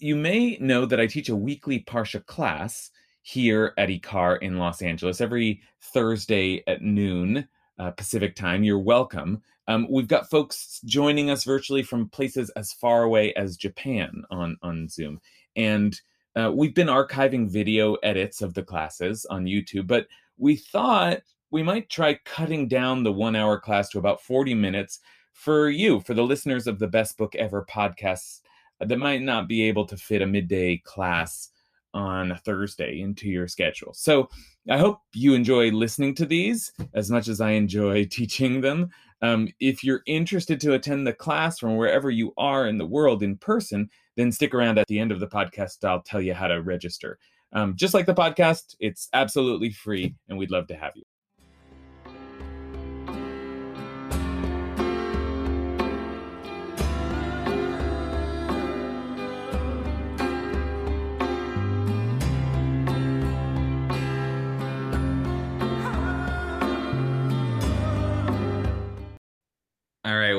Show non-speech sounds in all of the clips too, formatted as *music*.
you may know that I teach a weekly Parsha class here at IKAR in Los Angeles every Thursday at noon uh, Pacific time. You're welcome. Um, we've got folks joining us virtually from places as far away as Japan on, on Zoom. And uh, we've been archiving video edits of the classes on YouTube, but we thought we might try cutting down the one hour class to about 40 minutes for you, for the listeners of the Best Book Ever podcasts that might not be able to fit a midday class on a Thursday into your schedule. So I hope you enjoy listening to these as much as I enjoy *laughs* teaching them. Um, if you're interested to attend the class from wherever you are in the world in person, then stick around at the end of the podcast. I'll tell you how to register. Um, just like the podcast, it's absolutely free, and we'd love to have you.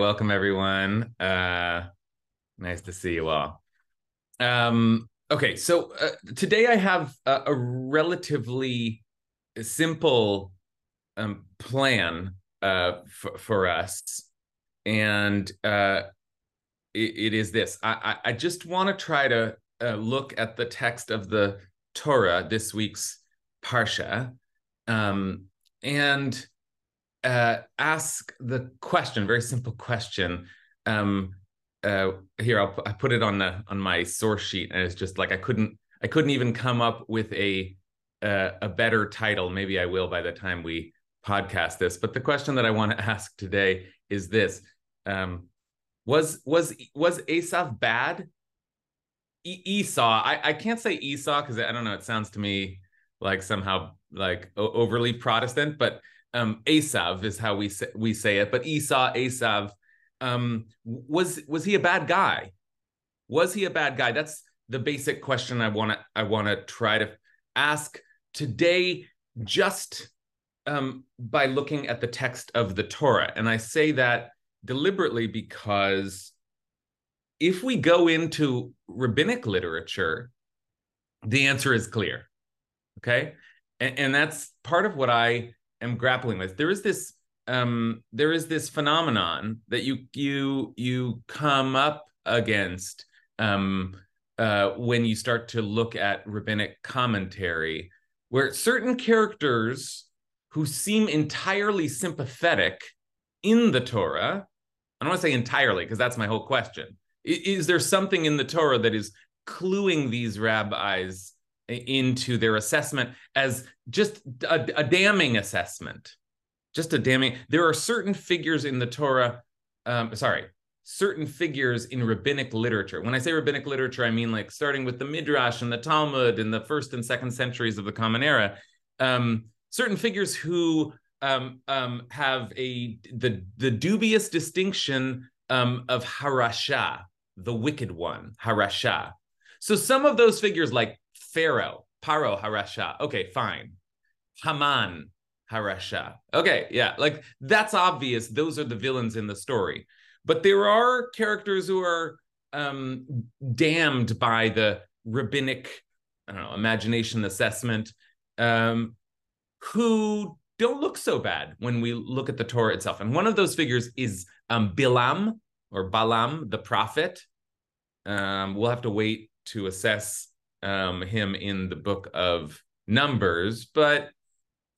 Welcome everyone. Uh, nice to see you all. Um, okay, so uh, today I have a, a relatively simple um, plan uh, for, for us, and uh, it, it is this. I, I just want to try to uh, look at the text of the Torah, this week's parsha, um, and uh, ask the question, very simple question. Um, uh, here, I'll I put it on the on my source sheet, and it's just like I couldn't I couldn't even come up with a uh, a better title. Maybe I will by the time we podcast this. But the question that I want to *laughs* ask today is this: um, Was was was Esav bad? E- Esau. I, I can't say Esau because I don't know. It sounds to me like somehow like overly Protestant, but um, Esav is how we say, we say it, but Esau, Esav, um, was was he a bad guy? Was he a bad guy? That's the basic question I want to I want to try to ask today, just um, by looking at the text of the Torah, and I say that deliberately because if we go into rabbinic literature, the answer is clear. Okay, and, and that's part of what I am grappling with. There is this um, there is this phenomenon that you you you come up against um, uh, when you start to look at rabbinic commentary, where certain characters who seem entirely sympathetic in the Torah, I don't want to say entirely because that's my whole question. Is, is there something in the Torah that is cluing these rabbis into their assessment as just a, a, damning assessment. Just a damning there are certain figures in the torah um, sorry certain figures in rabbinic literature. When i say rabbinic literature i mean like starting with the midrash and the talmud in the first and second centuries of the common era um, certain figures who um, um have a the the dubious distinction um, of harasha the wicked one harasha so some of those figures like Pharaoh, Paro Harasha. Okay, fine. Haman Harasha. Okay, yeah, like that's obvious. Those are the villains in the story. But there are characters who are um, damned by the rabbinic, I don't know, imagination assessment, um, who don't look so bad when we look at the Torah itself. And one of those figures is um, Bilam or Balaam, the prophet. Um, we'll have to wait to assess um, him in the book of Numbers, but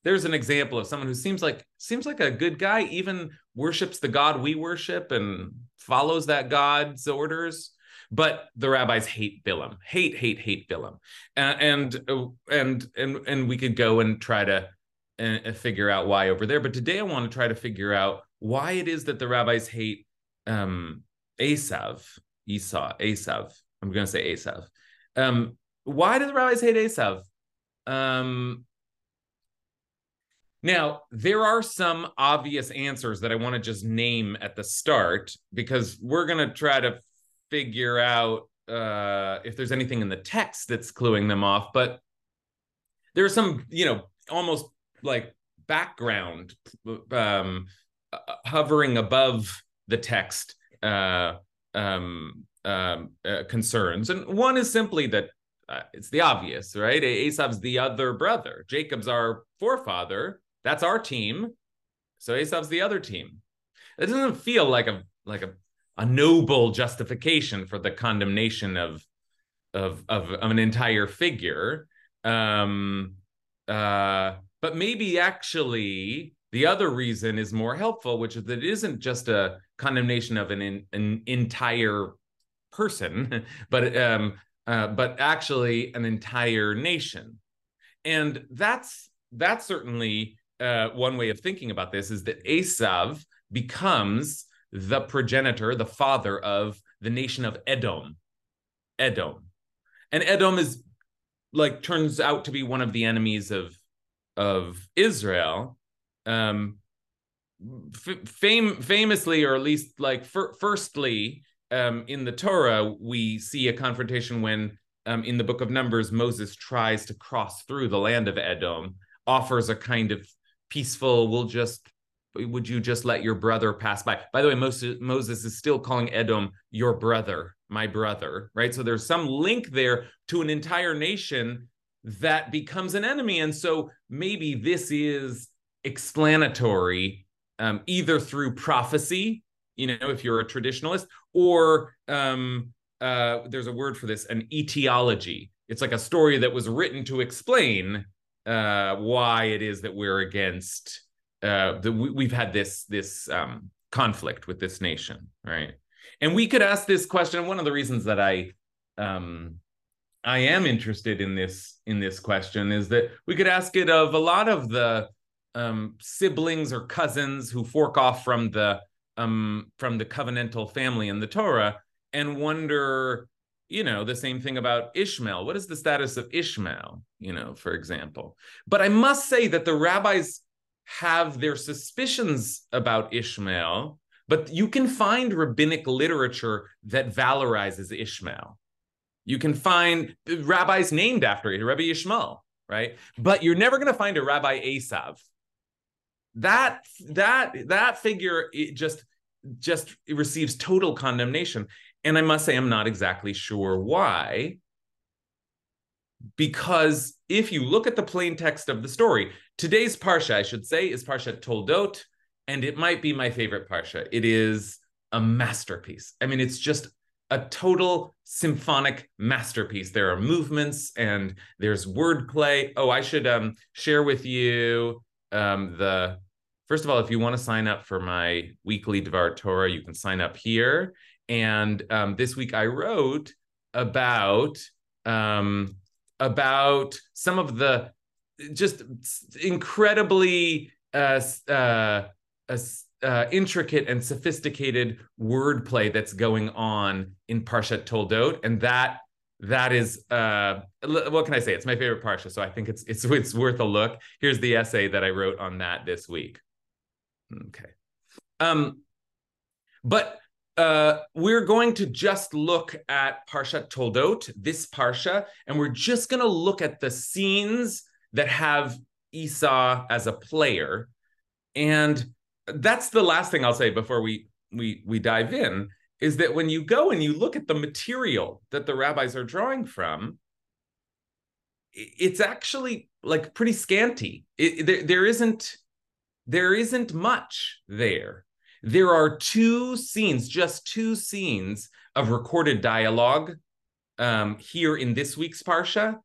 there's an example of someone who seems like seems like a good guy, even worships the God we worship and follows that God's orders. But the rabbis hate Bilam, hate, hate, hate Bilam, and and and and we could go and try to uh, figure out why over there. But today I want to try to figure out why it is that the rabbis hate um, Esav, Esau, Esav. I'm going to say Esav. Um, why do the rabbis hate Esav? Um, now, there are some obvious answers that I want to just name at the start because we're going to try to figure out uh, if there's anything in the text that's cluing them off. But there's some, you know, almost like background um, uh, hovering above the text uh, um, um, uh, concerns, and one is simply that uh, it's the obvious, right? Esav's the other brother. Jacob's our forefather. That's our team. So Esav's the other team. It doesn't feel like a like a a noble justification for the condemnation of of of, of an entire figure. Um, uh, but maybe actually the other reason is more helpful, which is that it isn't just a condemnation of an an entire person, *laughs* but um, uh, but actually an entire nation. And that's that's certainly uh, one way of thinking about this is that Esav becomes the progenitor, the father of the nation of Edom. Edom. And Edom is like turns out to be one of the enemies of of Israel. Um f- famously or at least like fir- firstly um, in the Torah, we see a confrontation when um, in the book of Numbers, Moses tries to cross through the land of Edom, offers a kind of peaceful, we'll just, would you just let your brother pass by? By the way, Moses, Moses is still calling Edom your brother, my brother, right? So there's some link there to an entire nation that becomes an enemy. And so maybe this is explanatory um, either through prophecy you know, if you're a traditionalist, or um, uh, there's a word for this, an etiology. It's like a story that was written to explain uh, why it is that we're against uh, we, have had this this um, conflict with this nation, right? And we could ask this question. One of the reasons that I um, I am interested in this in this question is that we could ask it of a lot of the um, siblings or cousins who fork off from the um, from the covenantal family in the Torah and wonder, you know, the same thing about Ishmael. What is the status of Ishmael, you know, for example? But I must say that the rabbis have their suspicions about Ishmael, but you can find rabbinic literature that valorizes Ishmael. You can find rabbis named after it, Rabbi Ishmael, right? But you're never going to find a Rabbi Esav that that that figure just just receives total condemnation. And i must say i'm not exactly sure why. Because if you look at the plain text of the story today's parsha i should say is parsha toldot and it might be my favorite parsha. It is a masterpiece. I mean it's just a total symphonic masterpiece. There are movements and there's wordplay. Oh i should um share with you um, the first of all, if you want to sign up for my weekly Devar Torah, you can sign up here. And um, this week I wrote about um, about some of the just incredibly uh, uh, uh, intricate and sophisticated wordplay that's going on in Parshat Toldot, and that that is uh what can i say? It's my favorite parsha so i think it's it's it's worth a look. Here's the essay that i wrote on that this week. Okay. Um but uh we're going to just look at parsha toldot this parsha and we're just going to look at the scenes that have esau as a player. And that's the last thing i'll say before we we we dive in is that when you go and you look at the material that the rabbis are drawing from, it's actually like pretty scanty. It, there, there isn't there isn't much there. There are two scenes, just two scenes of recorded dialogue um, here in this week's parsha.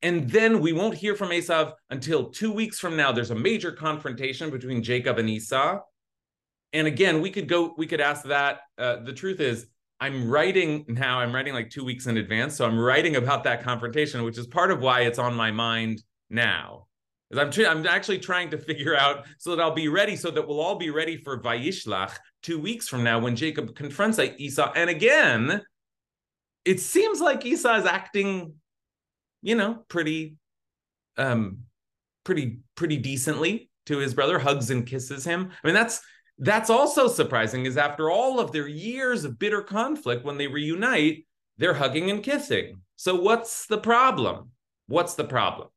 And then we won't hear from Esav until two weeks from now. There's a major confrontation between Jacob and Esau and again we could go we could ask that uh, the truth is i'm writing now i'm writing like two weeks in advance so i'm writing about that confrontation which is part of why it's on my mind now is I'm, tr- I'm actually trying to *laughs* figure out so that I'll be ready, so that we'll all be ready for Vayishlach two weeks from now when Jacob confronts Esau. And again, it seems like Esau is acting, you know, pretty, um, pretty, pretty decently to his brother, hugs and kisses him. I mean, that's that's also surprising, is after all of their years of bitter conflict, when they reunite, they're hugging and kissing. So, what's the problem? What's the problem?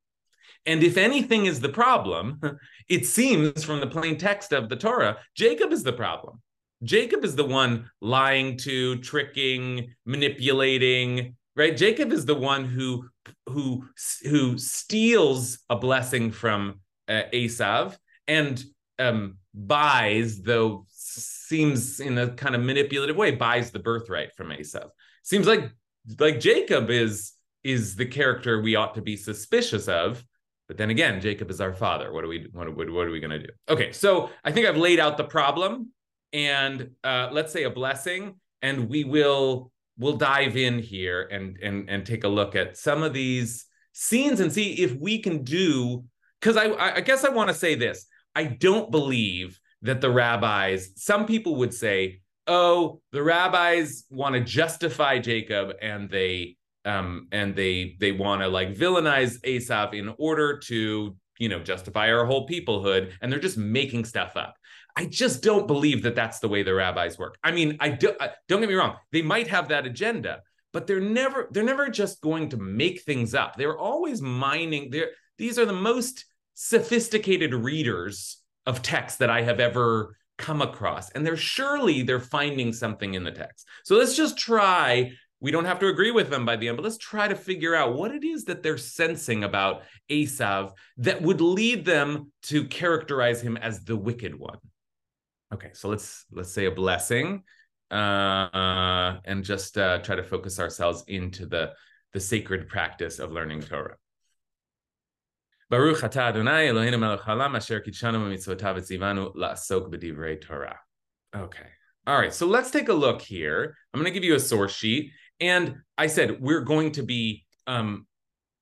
And if anything is the problem, *laughs* it seems from the plain text of the Torah, Jacob is the problem. Jacob is the one lying to, tricking, manipulating, right? Jacob is the one who who who steals a blessing from uh, Esav and um, buys, though seems in a kind of manipulative way, buys the birthright from Esav. Seems like like Jacob is is the character we ought to be suspicious of. But then again, Jacob is our father. What are we what, what, what are we going to do? Okay, so I think I've laid out the problem and uh, let's say a blessing, and we will we'll dive in here and and and take a look at some of these scenes and see if we can do. Because I I guess I want to say this. I don't believe that the rabbis. Some people would say, "Oh, the rabbis want to justify Jacob, and they um and they they want to like villainize Esav in order to you know justify our whole peoplehood, and they're just making stuff up." I just don't believe that that's the way the rabbis work. I mean, I do, uh, don't get me wrong; they might have that agenda, but they're never they're never just going to make things up. They're always mining. They're these are the most sophisticated readers of text that I have ever come across, and they're surely they're finding something in the text. So let's just try. We don't have to agree with them by the end, but let's try to figure out what it is that they're sensing about Asav that would lead them to characterize him as the wicked one. Okay, so let's let's say a blessing, uh, and just uh, try to focus ourselves into the the sacred practice of learning Torah. Okay, all right. So let's take a look here. I'm going to give you a source sheet, and I said we're going to be um,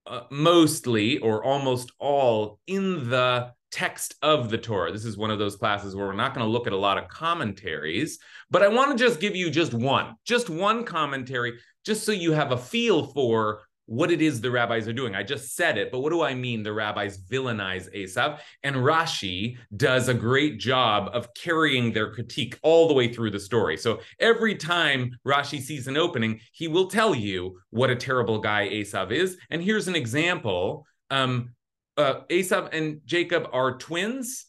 uh, mostly or almost all in the text of the Torah. This is one of those classes where we're not going to look at a lot of commentaries, but I want to just give you just one, just one commentary, just so you have a feel for what it is the rabbis are doing. I just said it, but what do I mean? The rabbis villainize Esav, and Rashi does a great job of carrying their critique all the way through the story. So every time Rashi sees an opening, he will tell you what a terrible guy Esav is. And here's an example. Um, uh, and Jacob are twins,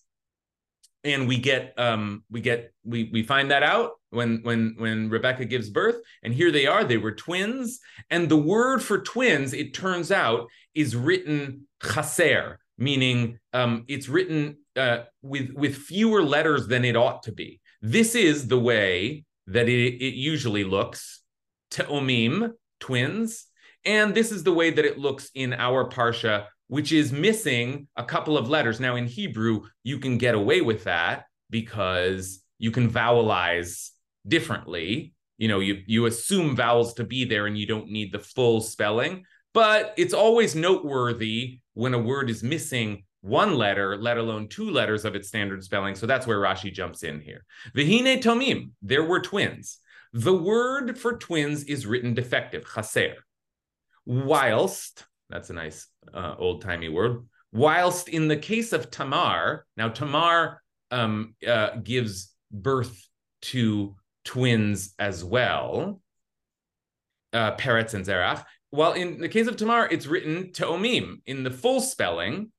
and we get um, we get we we find that out when when when Rebecca gives birth, and here they are. They were twins, and the word for twins, it turns out, is written chaser, meaning um, it's written uh, with with fewer letters than it ought to be. This is the way that it, it usually looks. Te'omim, twins, and this is the way that it looks in our parsha which is missing a couple of letters. Now, in Hebrew, you can get away with that because you can vowelize differently. You know, you, you assume vowels to be there and you don't need the full spelling. But it's always noteworthy when a word is missing one letter, let alone two letters of its standard spelling. So that's where Rashi jumps in here. Vihine tomim, there were twins. The word for twins is written defective, chaser. Whilst that's a nice uh, old timey word. Whilst in the case of Tamar, now Tamar um, uh, gives birth to twins as well, uh, Peretz and Zerach. While in the case of Tamar, it's written Teomim in the full spelling.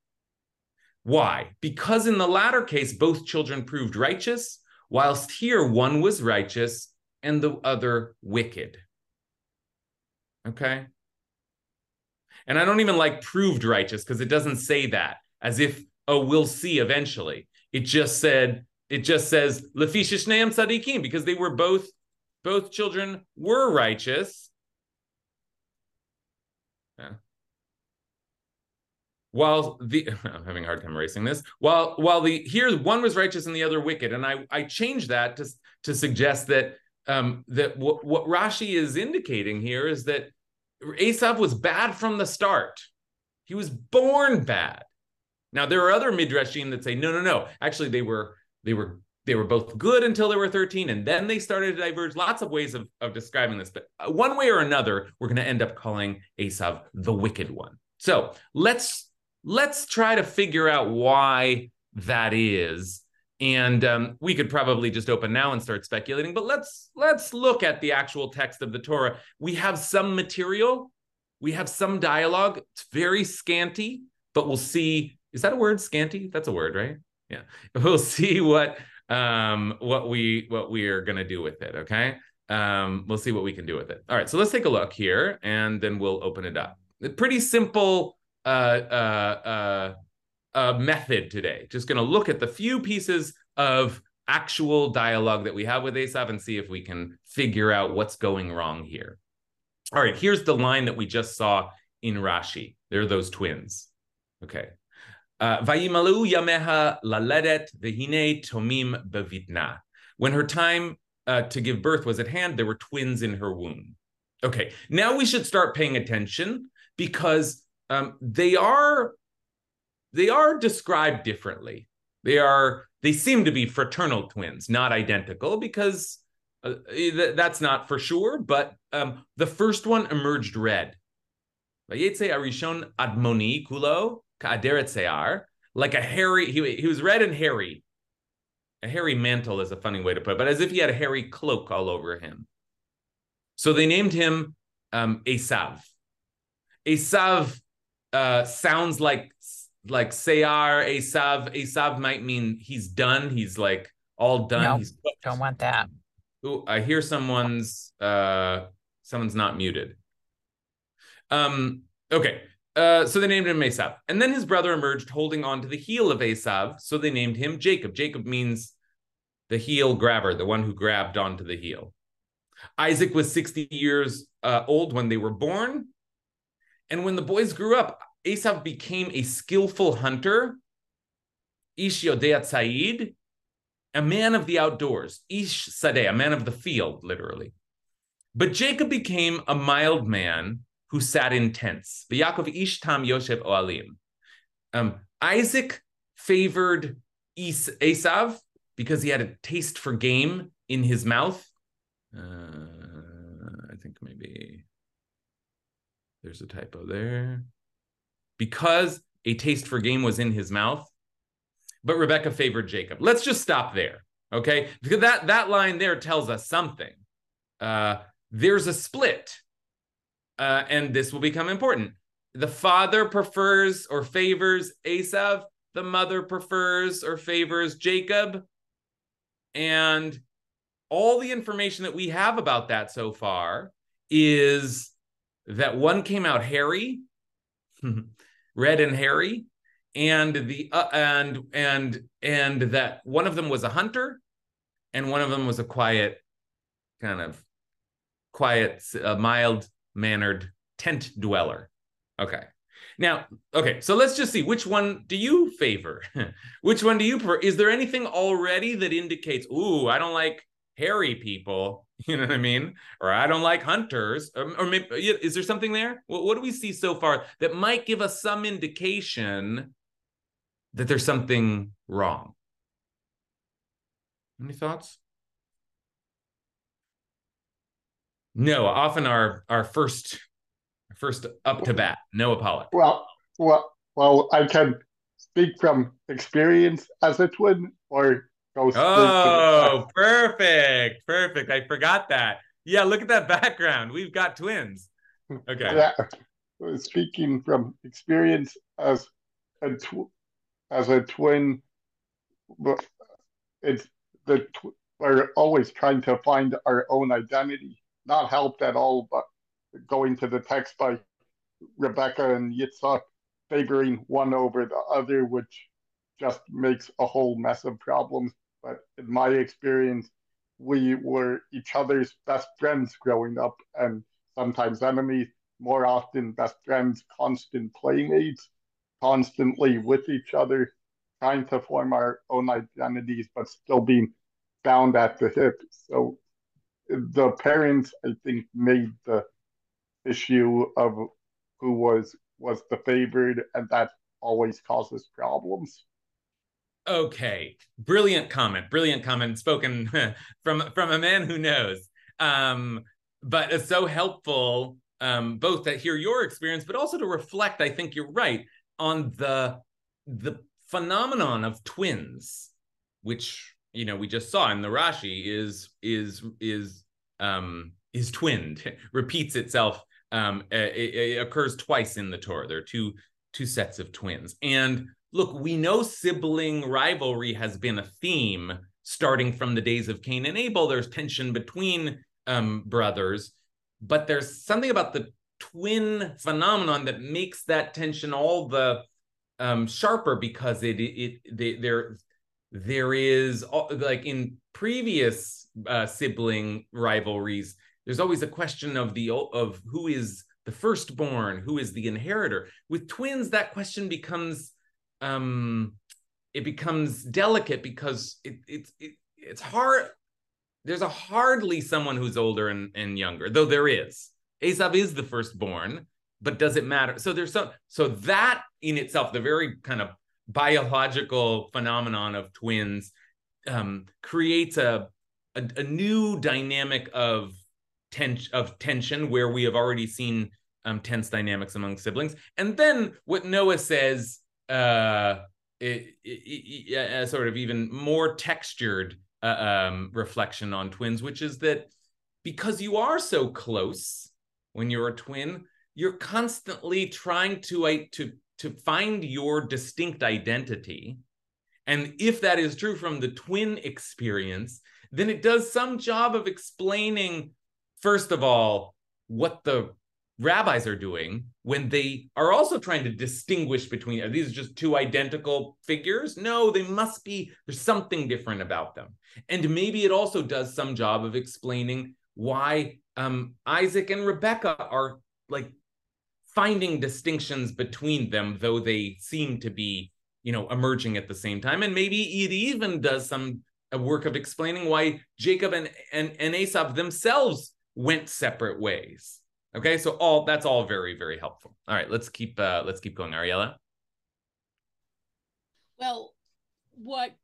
Why? Because in the latter case, both children proved righteous, whilst here one was righteous and the other wicked. Okay. And I don't even like proved righteous because it doesn't say that as if, oh, we'll see eventually. It just said, it just says Lefishishneim Sadiqim because they were both, both children were righteous. Yeah. While the *laughs* I'm having a hard time erasing this. While while the here one was righteous and the other wicked, and I I changed that to to suggest that um that what what Rashi is indicating here is that Esav was bad from the start. He was born bad. Now there are other midrashim that say no, no, no. Actually, they were they were they were both good until they were 13, and then they started to diverge. Lots of ways of, of describing this, but uh, one way or another, we're going to end up calling Esav the wicked one. So let's let's try to figure out why that is and um, we could probably just open now and start speculating but let's let's look at the actual text of the torah. We have some material. We have some dialogue. It's very scanty but we'll see. Is that a word scanty? That's a word right? Yeah. *laughs* We'll see what um, what we what we are going to do with it. Okay, um, we'll see what we can do with it. All right, so let's take a look here, and then we'll open it up. Pretty simple uh, uh, uh, uh, method today. Just going to look at the few pieces of actual dialogue that we have with Esav and see if we can figure out what's going wrong here. All right, here's the line that we just saw in Rashi. There are those twins. Okay. Uh, Vayimalu yameha laledet vehine tomim bevitna. When her time uh, to give birth was at hand, there were twins in her womb. Okay, now we should start paying attention because um, they are they are described differently. They are they seem to be fraternal twins, not identical, because uh, th- that's not for sure. But um, the first one emerged red. Arishon admoni kulo like a hairy. He, he was red and hairy. A hairy mantle is a funny way to put it, but as if he had a hairy cloak all over him. So they named him um, Esav. Esav uh, sounds like like Sayar, Asav. Asav might mean he's done. He's like all done. No, he's don't want that. Ooh, I hear someone's uh someone's not muted. Um, okay. Uh, so they named him Asav. And then his brother emerged holding on to the heel of Asav. So they named him Jacob. Jacob means the heel grabber, the one who grabbed onto the heel. Isaac was 60 years uh, old when they were born. And when the boys grew up, Esav became a skillful hunter, Ish Yodeat Said, a man of the outdoors, Ish Sadeh, a man of the field, literally. But Jacob became a mild man who sat in tents. Yaakov Ish Tam Yosef Oalim. Um, Isaac favored Es- Esav because he had a taste for game in his mouth. Uh, I think maybe there's a typo there because a taste for game was in his mouth. But Rebecca favored Jacob. Let's just stop there, okay? Because that that line there tells us something. Uh, there's a split, uh, and this will become important. The father prefers or favors Esav. The mother prefers or favors Jacob. And all the information that we have about that so far is that one came out hairy *laughs* red and hairy, and the uh, and and and that one of them was a hunter, and one of them was a quiet, kind of quiet, uh, mild mannered tent dweller. Okay. Now, okay, so let's just see which one do you favor? *laughs* which one do you prefer? Is there anything already that indicates, ooh, I don't like hairy people? *laughs* You know what I mean? Or I don't like hunters. Um, or, or maybe is there something there? What, what do we see so far that might give us some indication that there's something wrong? Any thoughts? Noah, often our our first first up to bat. No apology. Well, well, well. I can speak from experience as a twin, or go. Oh, perfect, perfect. I forgot that. Yeah, look at that background. We've got twins. Okay. Yeah. Speaking from experience as a tw- as a twin, but it's the tw- we're always trying to find our own identity not helped at all, but going to the text by Rebecca and Yitzhak favoring one over the other, which just makes a whole mess of problems. But in my experience, we were each other's best friends growing up and sometimes enemies, more often best friends, constant playmates, constantly with each other, trying to form our own identities, but still being bound at the hip. So the parents, I think, made the issue of who was was the favored, and that always causes problems. Okay, brilliant comment, brilliant comment spoken *laughs* from from a man who knows. Um, but it's so helpful um, both to hear your experience, but also to reflect. I think you're right on the the phenomenon of twins, which you know we just saw in the Rashi is is is um is twinned *laughs* repeats itself um it, it occurs twice in the Torah there are two two sets of twins and look we know sibling rivalry has been a theme starting from the days of Cain and Abel. There's tension between um, brothers, but there's something about the twin phenomenon that makes that tension all the um, sharper because it it, it there there is like in previous uh, sibling rivalries there's always a question of the of who is the firstborn who is the inheritor with twins that question becomes um it becomes delicate because it, it, it it's hard there's a hardly someone who's older and, and younger though there is. Esav is the firstborn but does it matter? So there's some so that in itself the very kind of biological phenomenon of twins um, creates a, a, a new dynamic of tension of tension where we have already seen um, tense dynamics among siblings. And then what noah says uh a sort of even more textured uh, um, reflection on twins which is that because you are so close when you're a twin you're constantly trying to to to find your distinct identity. And if that is true from the twin experience then it does some job of explaining first of all what the rabbis are doing when they are also trying to distinguish between are these just two identical figures no they must be there's something different about them and maybe it also does some job of explaining why um, isaac and rebecca are like finding distinctions between them, though they seem to be, you know, emerging at the same time. And maybe it even does some work of explaining why Jacob and, and, and Esav themselves went separate ways. Okay, so all that's all very, very helpful. All right, let's keep uh let's keep going, Ariella. Well, what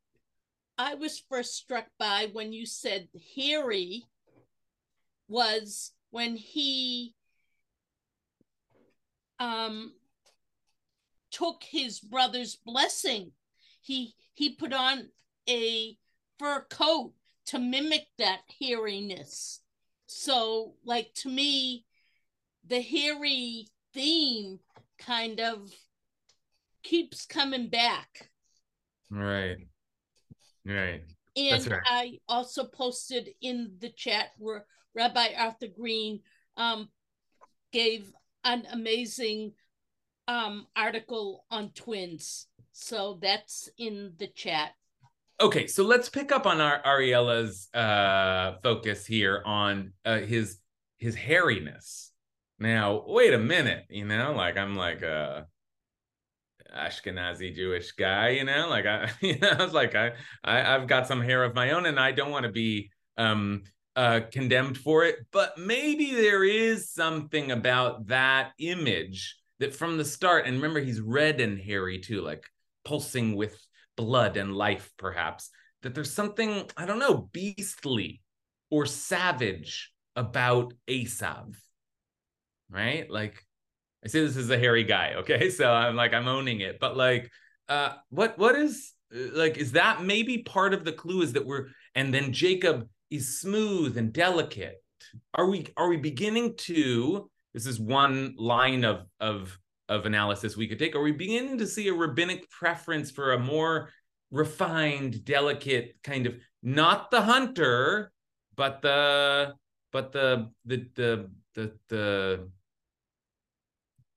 I was first struck by when you said hairy was when he um, took his brother's blessing. He he put on a fur coat to mimic that hairiness. So, like to me, the hairy theme kind of keeps coming back. Right. Right. And right. I also posted in the chat where Rabbi Arthur Green um, gave an amazing um, article on twins. So that's in the chat. Okay, so let's pick up on our Ariella's uh, focus here on uh, his his hairiness. Now, wait a minute, you know, like I'm like a Ashkenazi Jewish guy, you know, like I, *laughs* you know, I was like I, I I've got some hair of my own, and I don't want to be um uh, condemned for it, but maybe there is something about that image that from the start, and remember, he's red and hairy too, like pulsing with blood and life, perhaps, that there's something, I don't know, beastly or savage about Esav, right? Like, I say this is a hairy guy, okay? *laughs* So I'm like, I'm owning it, but like, uh, what, what is, like, is that maybe part of the clue is that we're, and then Jacob is smooth and delicate are we are we beginning to this is one line of of of analysis we could take are we beginning to see a rabbinic preference for a more refined delicate kind of not the hunter but the but the the the the the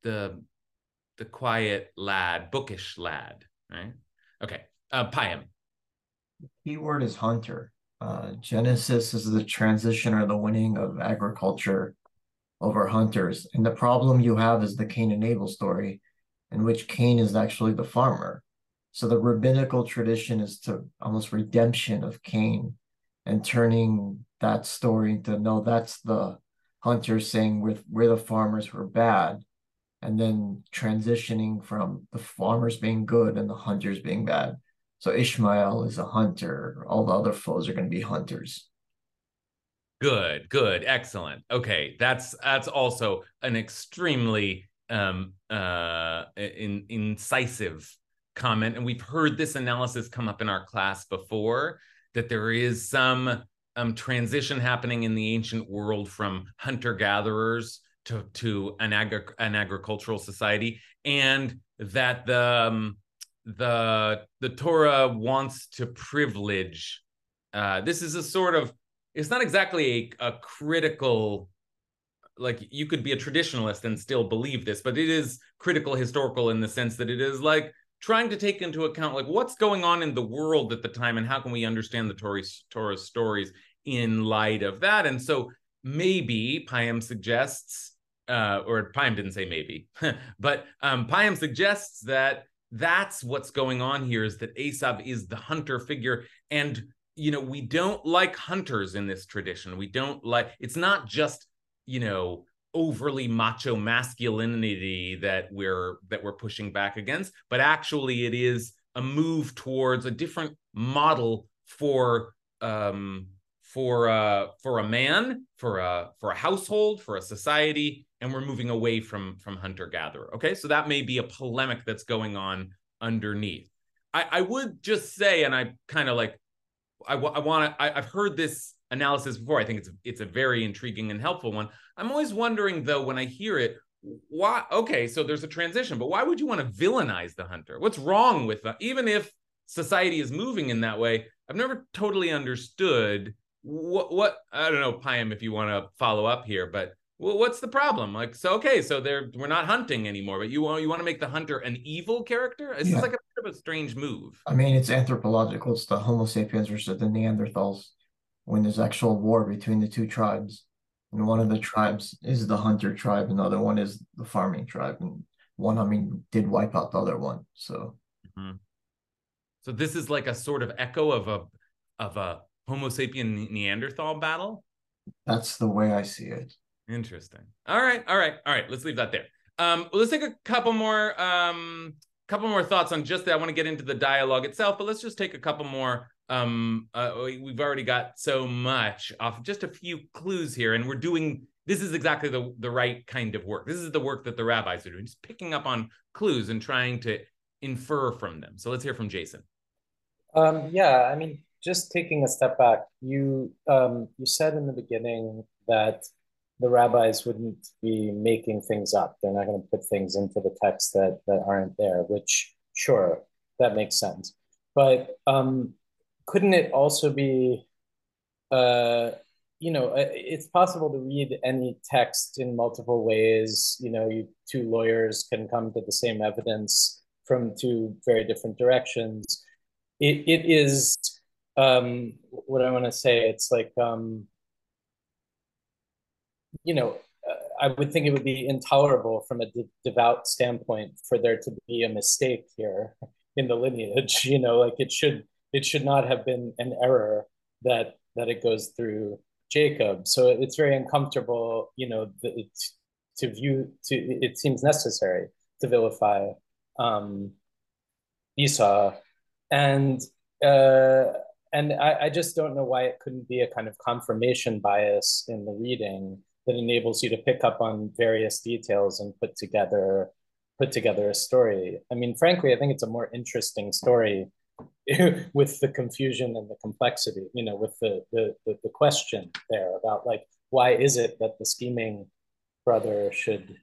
the, the quiet lad bookish lad right okay uh Payam. key word is hunter uh, Genesis is the transition or the winning of agriculture over hunters. And the problem you have is the Cain and Abel story, in which Cain is actually the farmer. So the rabbinical tradition is to almost redemption of Cain and turning that story into no, that's the hunter saying we're, we're the farmers were bad. And then transitioning from the farmers being good and the hunters being bad. So Ishmael is a hunter. All the other foes are going to be hunters. Good, good, excellent. Okay, that's that's also an extremely um uh in, incisive comment and we've heard this analysis come up in our class before that there is some um transition happening in the ancient world from hunter gatherers to to an agri- an agricultural society and that the um, the the Torah wants to privilege uh, this is a sort of it's not exactly a, a critical like you could be a traditionalist and still believe this but it is critical historical in the sense that it is like trying to take into account like what's going on in the world at the time and how can we understand the Torah, Torah stories in light of that. And so maybe Payam suggests uh, or Payam didn't say maybe. *laughs* But um, Payam suggests that that's what's going on here is that Esav is the hunter figure. And you know we don't like hunters in this tradition. We don't like it's not just you know overly macho masculinity that we're that we're pushing back against but actually it is a move towards a different model for um for uh for a man for a for a household for a society and we're moving away from from hunter gatherer okay so that may be a polemic that's going on underneath i i would just say and i kind of like I, I want to. I've heard this analysis before. I think it's it's a very intriguing and helpful one. I'm always wondering though when I hear it, why? Okay, so there's a transition, but why would you want to villainize the hunter? What's wrong with that? Even if society is moving in that way, I've never totally understood what what I don't know, Payam, if you want to follow up here, but well, what's the problem? Like, so okay, so they're we're not hunting anymore, but you want you want to make the hunter an evil character? It's yeah. like a bit of a strange move. I mean, it's anthropological. It's the Homo sapiens versus the Neanderthals. When there's actual war between the two tribes, and one of the tribes is the hunter tribe, another one is the farming tribe, and one, I mean, did wipe out the other one. So, mm-hmm. so this is like a sort of echo of a of a Homo sapien Neanderthal battle. That's the way I see it. Interesting. All right, all right, all right. Let's leave that there. Um, let's take a couple more um couple more thoughts on just that. I want to get into the dialogue itself, but let's just take a couple more. Um, uh, we've already got so much off just a few clues here, and we're doing this is exactly the the right kind of work. This is the work that the rabbis are doing, just picking up on clues and trying to infer from them. So let's hear from Jason. Um, yeah, I mean, just taking a step back, you um, you said in the beginning that the rabbis wouldn't be making things up. They're not going to put things into the text that that aren't there. Which, sure, that makes sense. But um, couldn't it also be, uh, you know, uh, it's possible to read any text in multiple ways. You know, you two lawyers can come to the same evidence from two very different directions. It it is um, what I want to say. It's like um, you know, uh, I would think it would be intolerable from a de- devout standpoint for there to be a mistake here in the lineage. *laughs* You know, like it should it should not have been an error that that it goes through Jacob. So it's very uncomfortable. You know, the, to view to it seems necessary to vilify um, Esau, and uh, and I, I just don't know why it couldn't be a kind of confirmation bias in the reading that enables you to pick up on various details and put together put together a story. I mean, frankly, I think it's a more interesting story *laughs* with the confusion and the complexity, you know, with the, the, the, the, question there about like, why is it that the scheming brother should,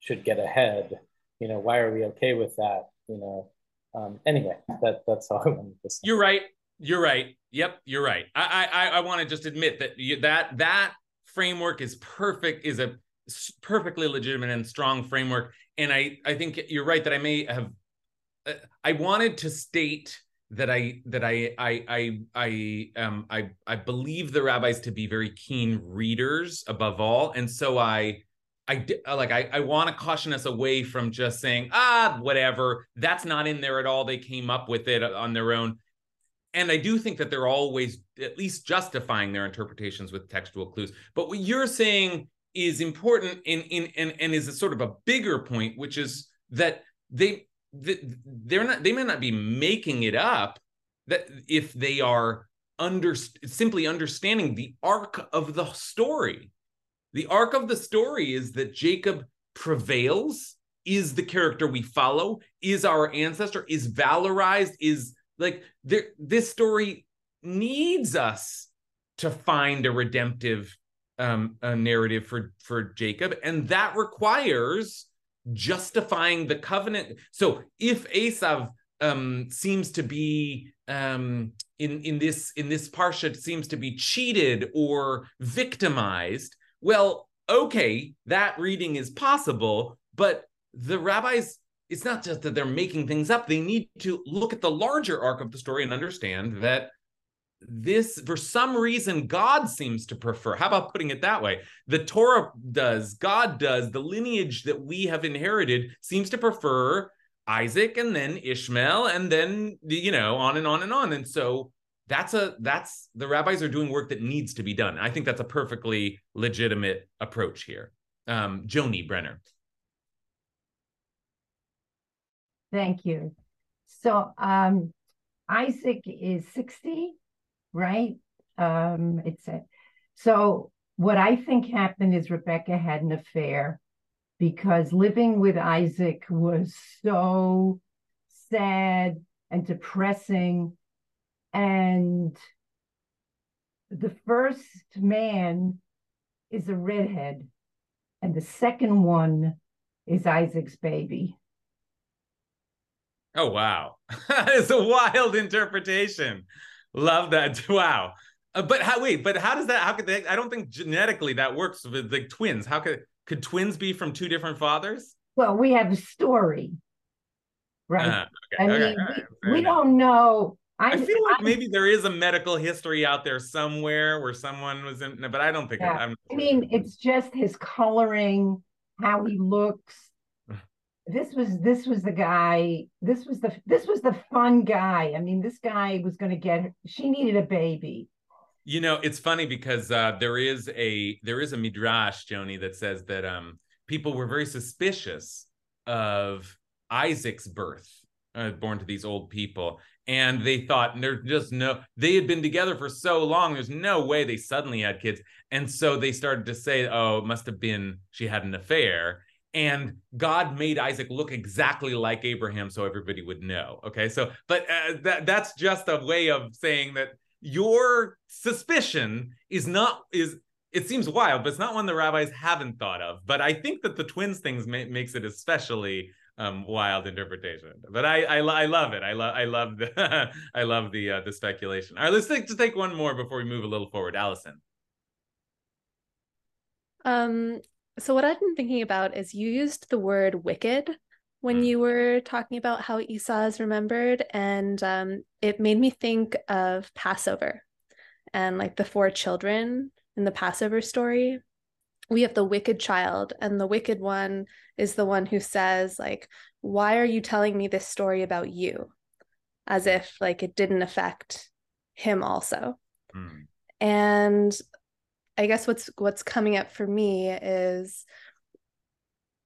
should get ahead? You know, why are we okay with that? You know, um, anyway, that, that's all I wanted to say. You're right. You're right. Yep. You're right. I, I, I want to just admit that you, that, that framework is perfect, is a perfectly legitimate and strong framework. And I, I think you're right that I may have, uh, I wanted to state that I that I I I I um I I believe the rabbis to be very keen readers above all, and so I I like I I want to caution us away from just saying ah whatever that's not in there at all. They came up with it on their own and I do think that they're always at least justifying their interpretations with textual clues. But what you're saying is important in in and, and is a sort of a bigger point, which is that they they're not they may not be making it up that if they are under simply understanding the arc of the story. The arc of the story is that Jacob prevails, is the character we follow, is our ancestor, is valorized, is like there, this story needs us to find a redemptive um, a narrative for for Jacob, and that requires justifying the covenant. So if Esav um, seems to be um, in in this in this parsha seems to be cheated or victimized. Well, okay, that reading is possible, but the rabbis it's not just that they're making things up they need to look at the larger arc of the story and understand that this for some reason god seems to prefer how about putting it that way? The torah does god does the lineage that we have inherited seems to prefer isaac and then ishmael and then you know on and on and on. And so that's a that's the rabbis are doing work that needs to be done. I think that's a perfectly legitimate approach here. Um joni brenner Thank you. So um, Isaac is 60, right? Um, it's so what I think happened is Rebecca had an affair because living with Isaac was so sad and depressing. And the first man is a redhead, and the second one is Isaac's baby. Oh wow, *laughs* it's a wild interpretation. Love that. *laughs* Wow. Uh, but how? Wait, but how does that? How could they? I don't think genetically that works with the twins. How could could twins be from two different fathers? Well, we have a story, right? Uh, okay, I okay, mean, right, we, we don't know. I, I feel like I, maybe there is a medical history out there somewhere where someone was in, but I don't think. Yeah. I mean, it's just his coloring, how he looks, this was this was the guy this was the this was the fun guy. I mean this guy was going to get she needed a baby. You know it's funny because uh, there is a there is a midrash joni that says that um people were very suspicious of isaac's birth uh, born to these old people. And they thought there's just no they had been together for so long there's no way they suddenly had kids. And so they started to say oh it must have been she had an affair and God made Isaac look exactly like Abraham so everybody would know. Okay, so but uh, that that's just a way of saying that your suspicion is not is it seems wild, but it's not one the rabbis haven't thought of. But I think that the twins things ma- makes it especially um, wild interpretation. But I I, I love it. I love I love the *laughs* I love the uh, the speculation. All right, let's take, just take one more before we move a little forward. Allison. Um, so, what I've been thinking about is you used the word wicked when mm. you were talking about how Esau is remembered, and um, it made me think of Passover and like the four children in the Passover story. We have the wicked child, and the wicked one is the one who says, like, why are you telling me this story about you? As if like it didn't affect him also. Mm. And I guess what's what's coming up for me is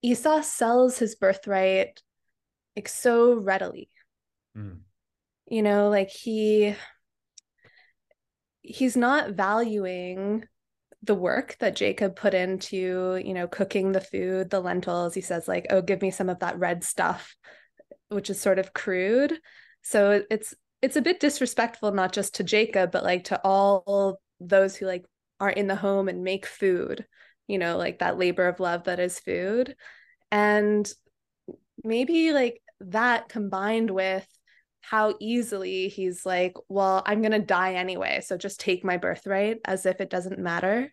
Esau sells his birthright like so readily. Mm. You know, like he he's not valuing the work that Jacob put into, you know, cooking the food, the lentils. He says like, "Oh, give me some of that red stuff," which is sort of crude. So it's it's a bit disrespectful not just to Jacob, but like to all those who like are in the home and make food, you know, like that labor of love that is food. And maybe like that combined with how easily he's like, well, I'm going to die anyway. So just take my birthright as if it doesn't matter.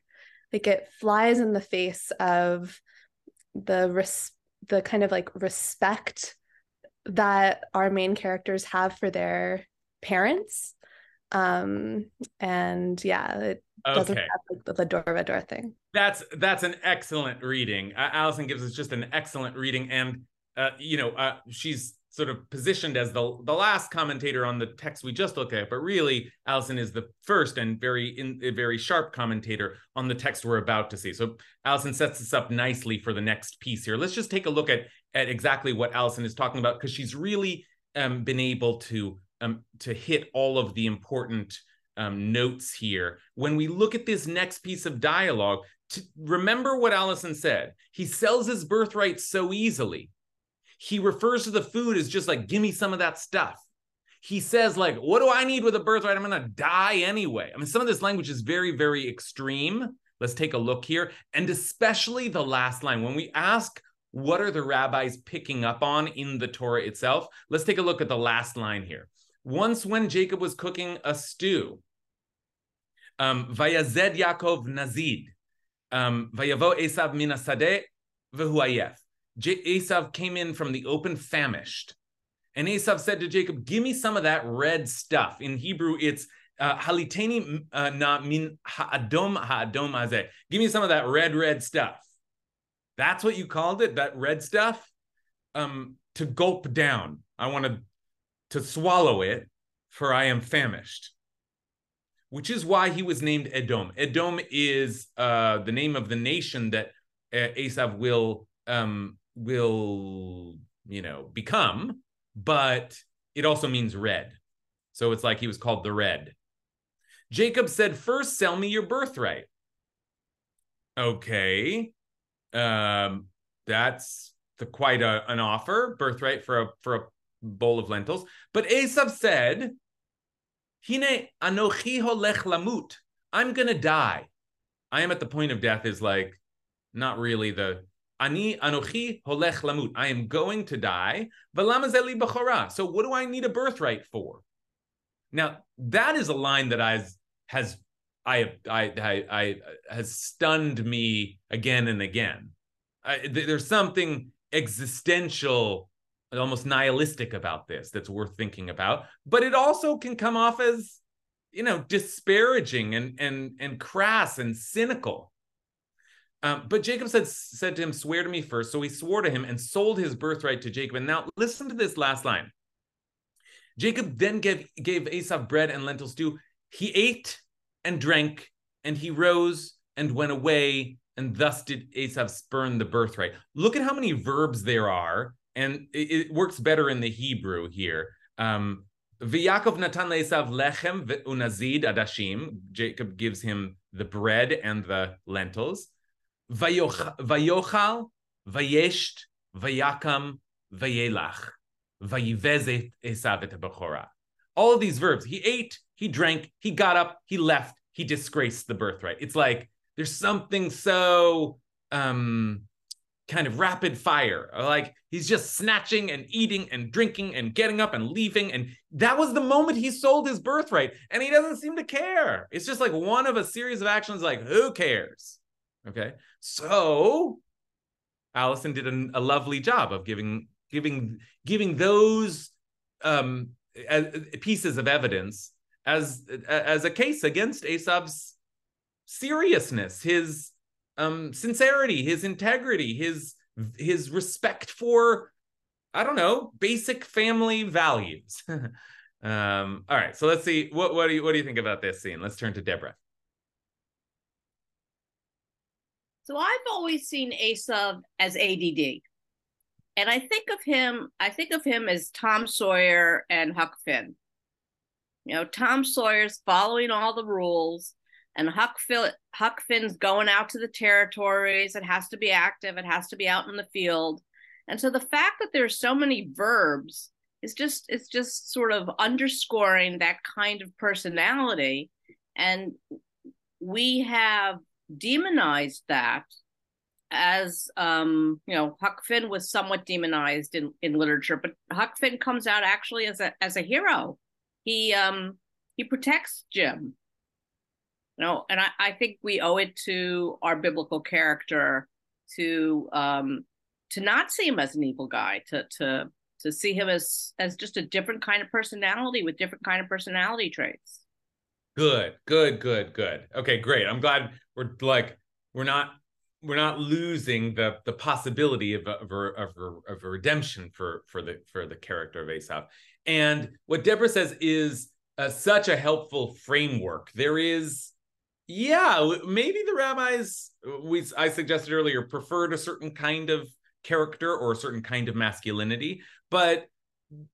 Like it flies in the face of the res- the kind of like respect that our main characters have for their parents um and yeah it doesn't okay. have like, the door of a door thing. That's that's an excellent reading. Uh, allison gives us just an excellent reading and uh you know uh she's sort of positioned as the the last commentator on the text we just looked at but really allison is the first and very in a very sharp commentator on the text we're about to see. So allison sets this up nicely for the next piece here. Let's just take a look at at exactly what allison is talking about because she's really um, been able to um, to hit all of the important um, notes here. When we look at this next piece of dialogue, remember what Allison said. He sells his birthright so easily. He refers to the food as just like, give me some of that stuff. He says, like, what do I need with a birthright? I'm gonna die anyway. I mean, some of this language is very, very extreme. Let's take a look here. And especially the last line. When we ask what are the rabbis picking up on in the Torah itself? Let's take a look at the last line here. once when Jacob was cooking a stew. Um, Vayazed Yaakov Nazid. Um, Vayavo Esav Minasadeh Vehuayef. Esav came in from the open famished. And Esav said to Jacob, Give me some of that red stuff. In Hebrew, it's uh, haliteni uh, na min ha'adom ha'adom hazeh. Give me some of that red, red stuff. That's what you called it, that red stuff? Um, to gulp down. I want to to swallow it, for I am famished. Which is why he was named Edom. Edom is uh, the name of the nation that uh, Esav will um, will you know become, but it also means red. So it's like he was called the red. Jacob said, First, sell me your birthright. Okay. Um, that's the, quite a, an offer, birthright for a for a bowl of lentils. But Esav said, Hine anochi holech lamut. I'm gonna die. I am at the point of death is like not really the ani anochi holech lamut. I am going to die. Velamazeli b'chora. So what do I need a birthright for? Now that is a line that has has I I I, I has stunned me again and again. I, there's something existential, almost nihilistic about this that's worth thinking about. But it also can come off as, you know, disparaging and and and crass and cynical. Um, but Jacob said said to him, "Swear to me first. So he swore to him and sold his birthright to Jacob. And now listen to this last line. Jacob then gave gave Esav bread and lentil stew. He ate and drank, and he rose and went away, and thus did Esav spurn the birthright. Look at how many verbs there are, and it, it works better in the Hebrew here. Um, V'Yakov natan le'esav lechem unazid adashim. Jacob gives him the bread and the lentils. Vayochal, vayesht, vayakam, vayelach, vayivez Esav et all of these verbs. He ate, he drank, he got up, he left, he disgraced the birthright. It's like there's something so um kind of rapid fire. Like he's just snatching and eating and drinking and getting up and leaving. And that was the moment he sold his birthright. And he doesn't seem to care. It's just like one of a series of actions, like, who cares? Okay. So Allison did a, a lovely job of giving giving giving those um pieces of evidence as as a case against Esav's seriousness, his um, sincerity, his integrity, his his respect for I don't know basic family values. *laughs* um, all right, so let's see what what do you what do you think about this scene? Let's turn to Deborah. So I've always seen Esav as ADD. And I think of him, I think of him as Tom Sawyer and Huck Finn. You know, Tom Sawyer's following all the rules, and Huck, Phil, Huck Finn's going out to the territories. It has to be active, it has to be out in the field. And so the fact that there's so many verbs is just it's just sort of underscoring that kind of personality. And we have demonized that as um, you know, Huck Finn was somewhat demonized in, in literature, but Huck Finn comes out actually as a as a hero. He um he protects Jim. You know, and I, I think we owe it to our biblical character to um to not see him as an evil guy, to to to see him as as just a different kind of personality with different kind of personality traits. Good, good, good, good. Okay, great. I'm glad we're like we're not we're not losing the the possibility of a, of a, of a, of a redemption for for the for the character of Esav. And what Deborah says is uh, such a helpful framework. There is, yeah, maybe the rabbis we I suggested earlier preferred a certain kind of character or a certain kind of masculinity, but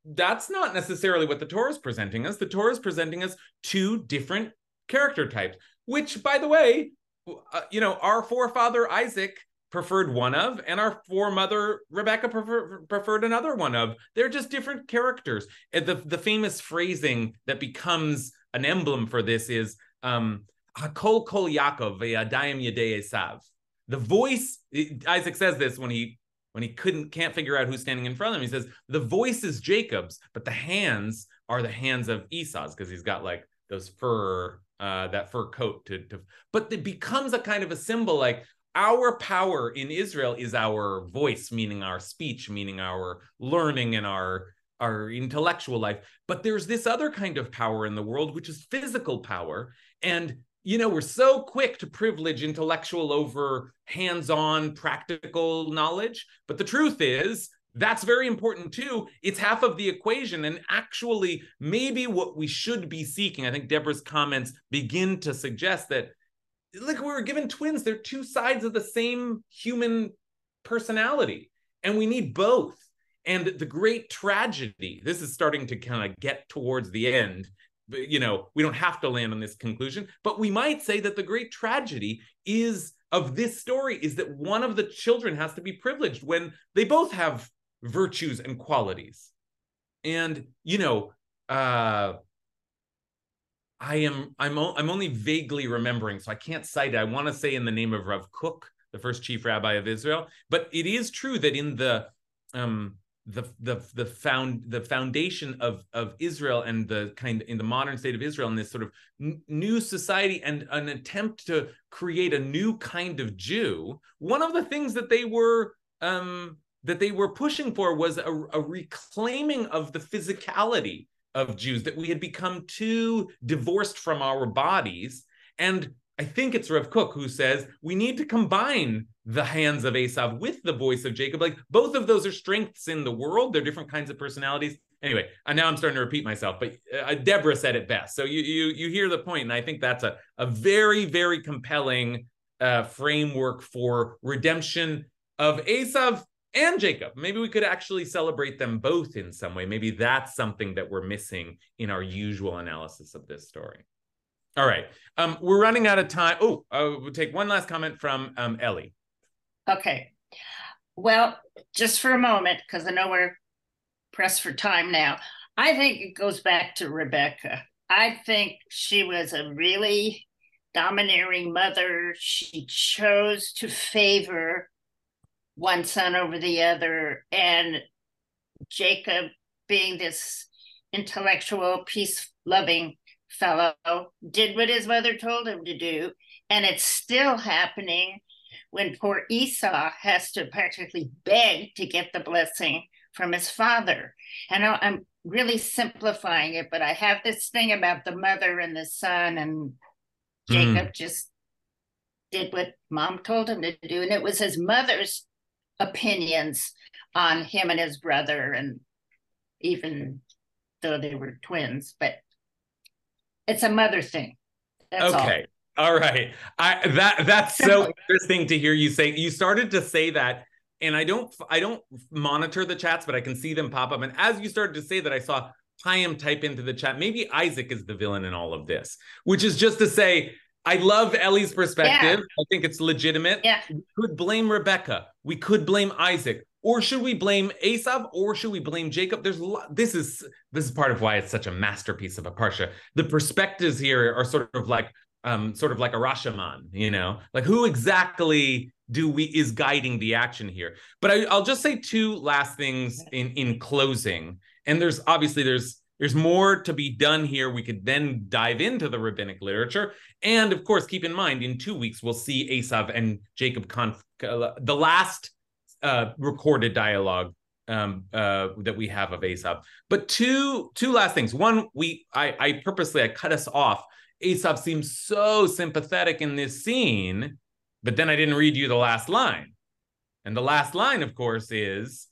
that's not necessarily what the Torah is presenting us. The Torah is presenting us two different character types, which, by the way, uh, you know, our forefather Isaac preferred one of, and our foremother Rebecca prefer, preferred another one of. They're just different characters. The the famous phrasing that becomes an emblem for this is um, "Hakol kol Yaakov ve'adayim yedei Esav." The voice Isaac says this when he when he couldn't can't figure out who's standing in front of him. He says the voice is Jacob's, but the hands are the hands of Esau's because he's got like those fur, uh, that fur coat to, to, but it becomes a kind of a symbol like our power in Israel is our voice, meaning our speech, meaning our learning and our our intellectual life. But there's this other kind of power in the world, which is physical power. And you know, we're so quick to privilege intellectual over hands-on practical knowledge. But the truth is, that's very important too. It's half of the equation. And actually, maybe what we should be seeking, I think Deborah's comments begin to suggest that like we were given twins, they're two sides of the same human personality, and we need both. And the great tragedy, this is starting to kind of get towards the end. You know, we don't have to land on this conclusion, but we might say that the great tragedy is of this story is that one of the children has to be privileged when they both have virtues and qualities. And, you know, uh, I am I'm o- I'm only vaguely remembering, so I can't cite it. I want to say in the name of Rav Kook, the first chief rabbi of Israel, but it is true that in the um the the the found the foundation of of Israel and the kind in the modern state of Israel in this sort of n- new society and an attempt to create a new kind of Jew. One of the things that they were um that they were pushing for was a, a reclaiming of the physicality of Jews, that we had become too divorced from our bodies. And I think it's Rav Kook who says we need to combine the hands of Esav with the voice of Jacob. Like both of those are strengths in the world. They're different kinds of personalities. Anyway, and now I'm starting to repeat myself, but uh, Deborah said it best. So you you you hear the point, and I think that's a a very very compelling uh, framework for redemption of Esav and Jacob. Maybe we could actually celebrate them both in some way. Maybe that's something that we're missing in our usual analysis of this story. All right. Um, we're running out of time. Oh, uh, we'll take one last comment from um, Ellie. Okay. Well, just for a moment, because I know we're pressed for time now. I think it goes back to Rebecca. I think she was a really domineering mother. She chose to favor one son over the other. And Jacob, being this intellectual, peace loving fellow, did what his mother told him to do. And it's still happening when poor Esau has to practically beg to get the blessing from his father. And I'm really simplifying it, but I have this thing about the mother and the son, and Jacob mm. just did what mom told him to do. And it was his mother's opinions on him and his brother, and even though they were twins, but it's a mother thing. That's okay. All. all right. I that that's so interesting to hear you say. You started to say that and I don't I don't monitor the chats, but I can see them pop up. And as you started to say that, I saw Chaim type into the chat. Maybe Isaac is the villain in all of this, which is just to say I love Ellie's perspective. Yeah. I think it's legitimate. Yeah. We could blame Rebecca. We could blame Isaac. Or should we blame Esav? Or should we blame Jacob? There's a lot. This is this is part of why it's such a masterpiece of a parsha. The perspectives here are sort of like um sort of like a Rashomon, you know, like who exactly do we is guiding the action here? But I, I'll just say two last things in in closing. And there's obviously there's there's more to be done here. We could then dive into the rabbinic literature. And of course, keep in mind, in two weeks, we'll see Esav and Jacob, conf- uh, the last uh, recorded dialogue um, uh, that we have of Esav. But two two last things. One, we I, I purposely I cut us off. Esav seems so sympathetic in this scene, but then I didn't read you the last line. And the last line, of course, is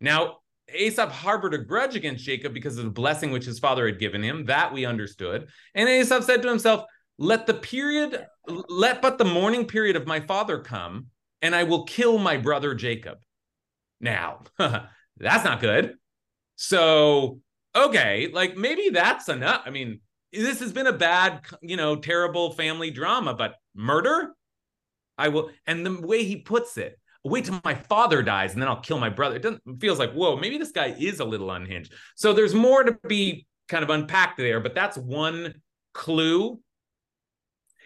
now Esav harbored a grudge against Jacob because of the blessing which his father had given him. That we understood. And Esav said to himself, Let the period, let but the mourning period of my father come, and I will kill my brother Jacob. Now, *laughs* that's not good. So, okay, like maybe that's enough. I mean, this has been a bad, you know, terrible family drama, but murder? I will. And the way he puts it, wait till my father dies and then I'll kill my brother. It doesn't feels like, whoa, maybe this guy is a little unhinged. So there's more to be kind of unpacked there, but that's one clue.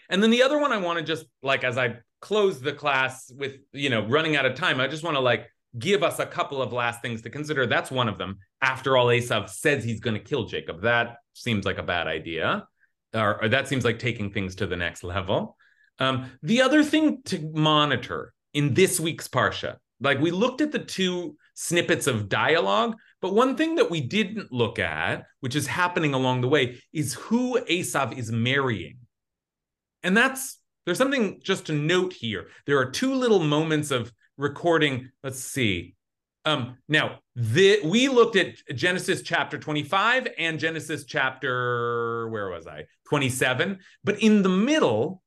And then the other one I want to just like as I close the class with, you know, running out of time, I just want to like give us a couple of last things to consider. That's one of them. After all, Esav says he's going to kill Jacob. That seems like a bad idea, or, or that seems like taking things to the next level. Um, the other thing to monitor in this week's Parsha, like we looked at the two snippets of dialogue, but one thing that we didn't look at, which is happening along the way, is who Esav is marrying. And that's there's something just to note here. There are two little moments of recording. Let's see. Um, now, the, we looked at Genesis chapter 25 and Genesis chapter, where was I? 27. But in the middle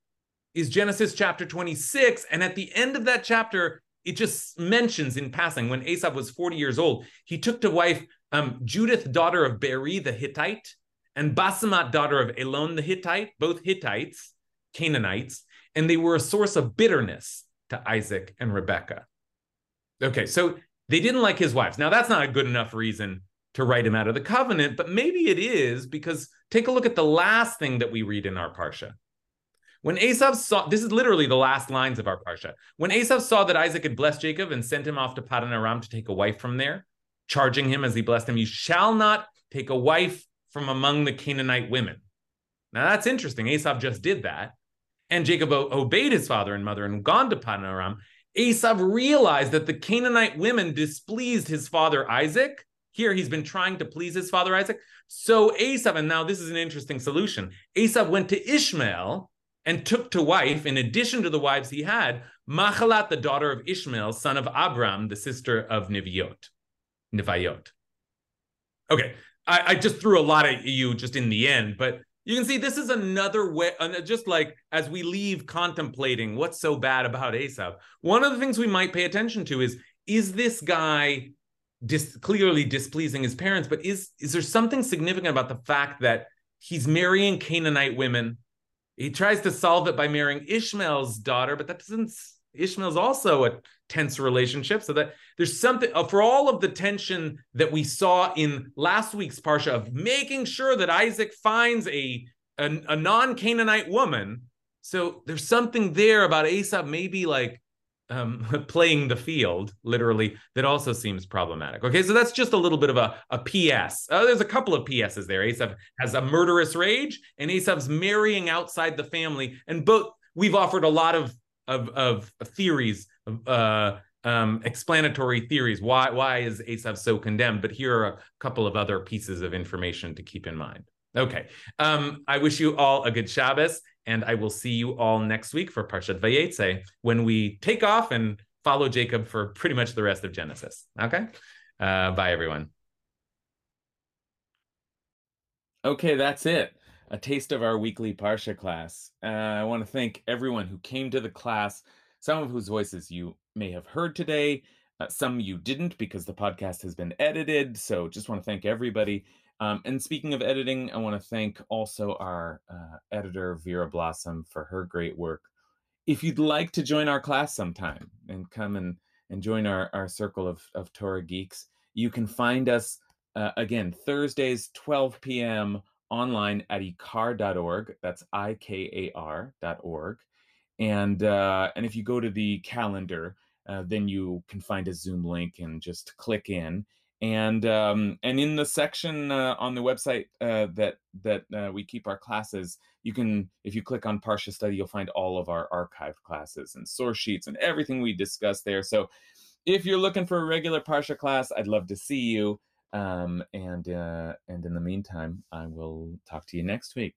is Genesis chapter 26. And at the end of that chapter, it just mentions in passing when Esav was 40 years old, he took to wife um, Judith, daughter of Beeri the Hittite, and Basemat, daughter of Elon the Hittite, both Hittites, Canaanites, and they were a source of bitterness to Isaac and Rebekah. Okay, so they didn't like his wives. Now, that's not a good enough reason to write him out of the covenant, but maybe it is because take a look at the last thing that we read in our Parsha. When Esav saw, this is literally the last lines of our Parsha. When Esav saw that Isaac had blessed Jacob and sent him off to Padan Aram to take a wife from there, charging him as he blessed him, you shall not take a wife from among the Canaanite women. Now that's interesting. Esav just did that. And Jacob obeyed his father and mother and gone to Padan Aram. Esav realized that the Canaanite women displeased his father Isaac. Here he's been trying to please his father Isaac. So Esav, and now this is an interesting solution. Esav went to Ishmael and took to wife, in addition to the wives he had, Machalat, the daughter of Ishmael, son of Abram, the sister of Niviot. Nivayot. Okay, I, I just threw a lot at you just in the end, but you can see this is another way, just like as we leave contemplating what's so bad about Esav, one of the things we might pay attention to is is this guy dis- clearly displeasing his parents, but is is there something significant about the fact that he's marrying Canaanite women? He tries to solve it by marrying Ishmael's daughter, but that doesn't. Ishmael's also a tense relationship, so that there's something uh, for all of the tension that we saw in last week's parsha of making sure that Isaac finds a a, a non-Canaanite woman. So there's something there about Esav maybe like um, *laughs* playing the field, literally, that also seems problematic. Okay, so that's just a little bit of a, a PS. Uh, there's a couple of PSs there. Esav has a murderous rage, and Esav's marrying outside the family. And both we've offered a lot of of, of theories, uh, um, explanatory theories. Why why is Esav so condemned? But here are a couple of other pieces of information to keep in mind. Okay, um, I wish you all a good Shabbos. And I will see you all next week for Parshat Vayetze when we take off and follow Jacob for pretty much the rest of Genesis. Okay? Uh, bye, everyone. Okay, that's it. A taste of our weekly Parsha class. Uh, I want to thank everyone who came to the class, some of whose voices you may have heard today, uh, some you didn't because the podcast has been edited. So just want to thank everybody. Um, and speaking of editing, I want to thank also our uh, editor, Vera Blossom, for her great work. If you'd like to join our class sometime and come and, and join our, our circle of, of Torah geeks, you can find us uh, again Thursdays, 12 p.m. online at ikar.org. That's I K A R.org. And, uh, and if you go to the calendar, uh, then you can find a Zoom link and just click in and um, and in the section uh, on the website uh, that that uh, we keep our classes, you can if you click on Parsha Study, you'll find all of our archived classes and source sheets and everything we discuss there. So if you're looking for a regular Parsha class, I'd love to see you. Um, and uh, and in the meantime, I will talk to you next week.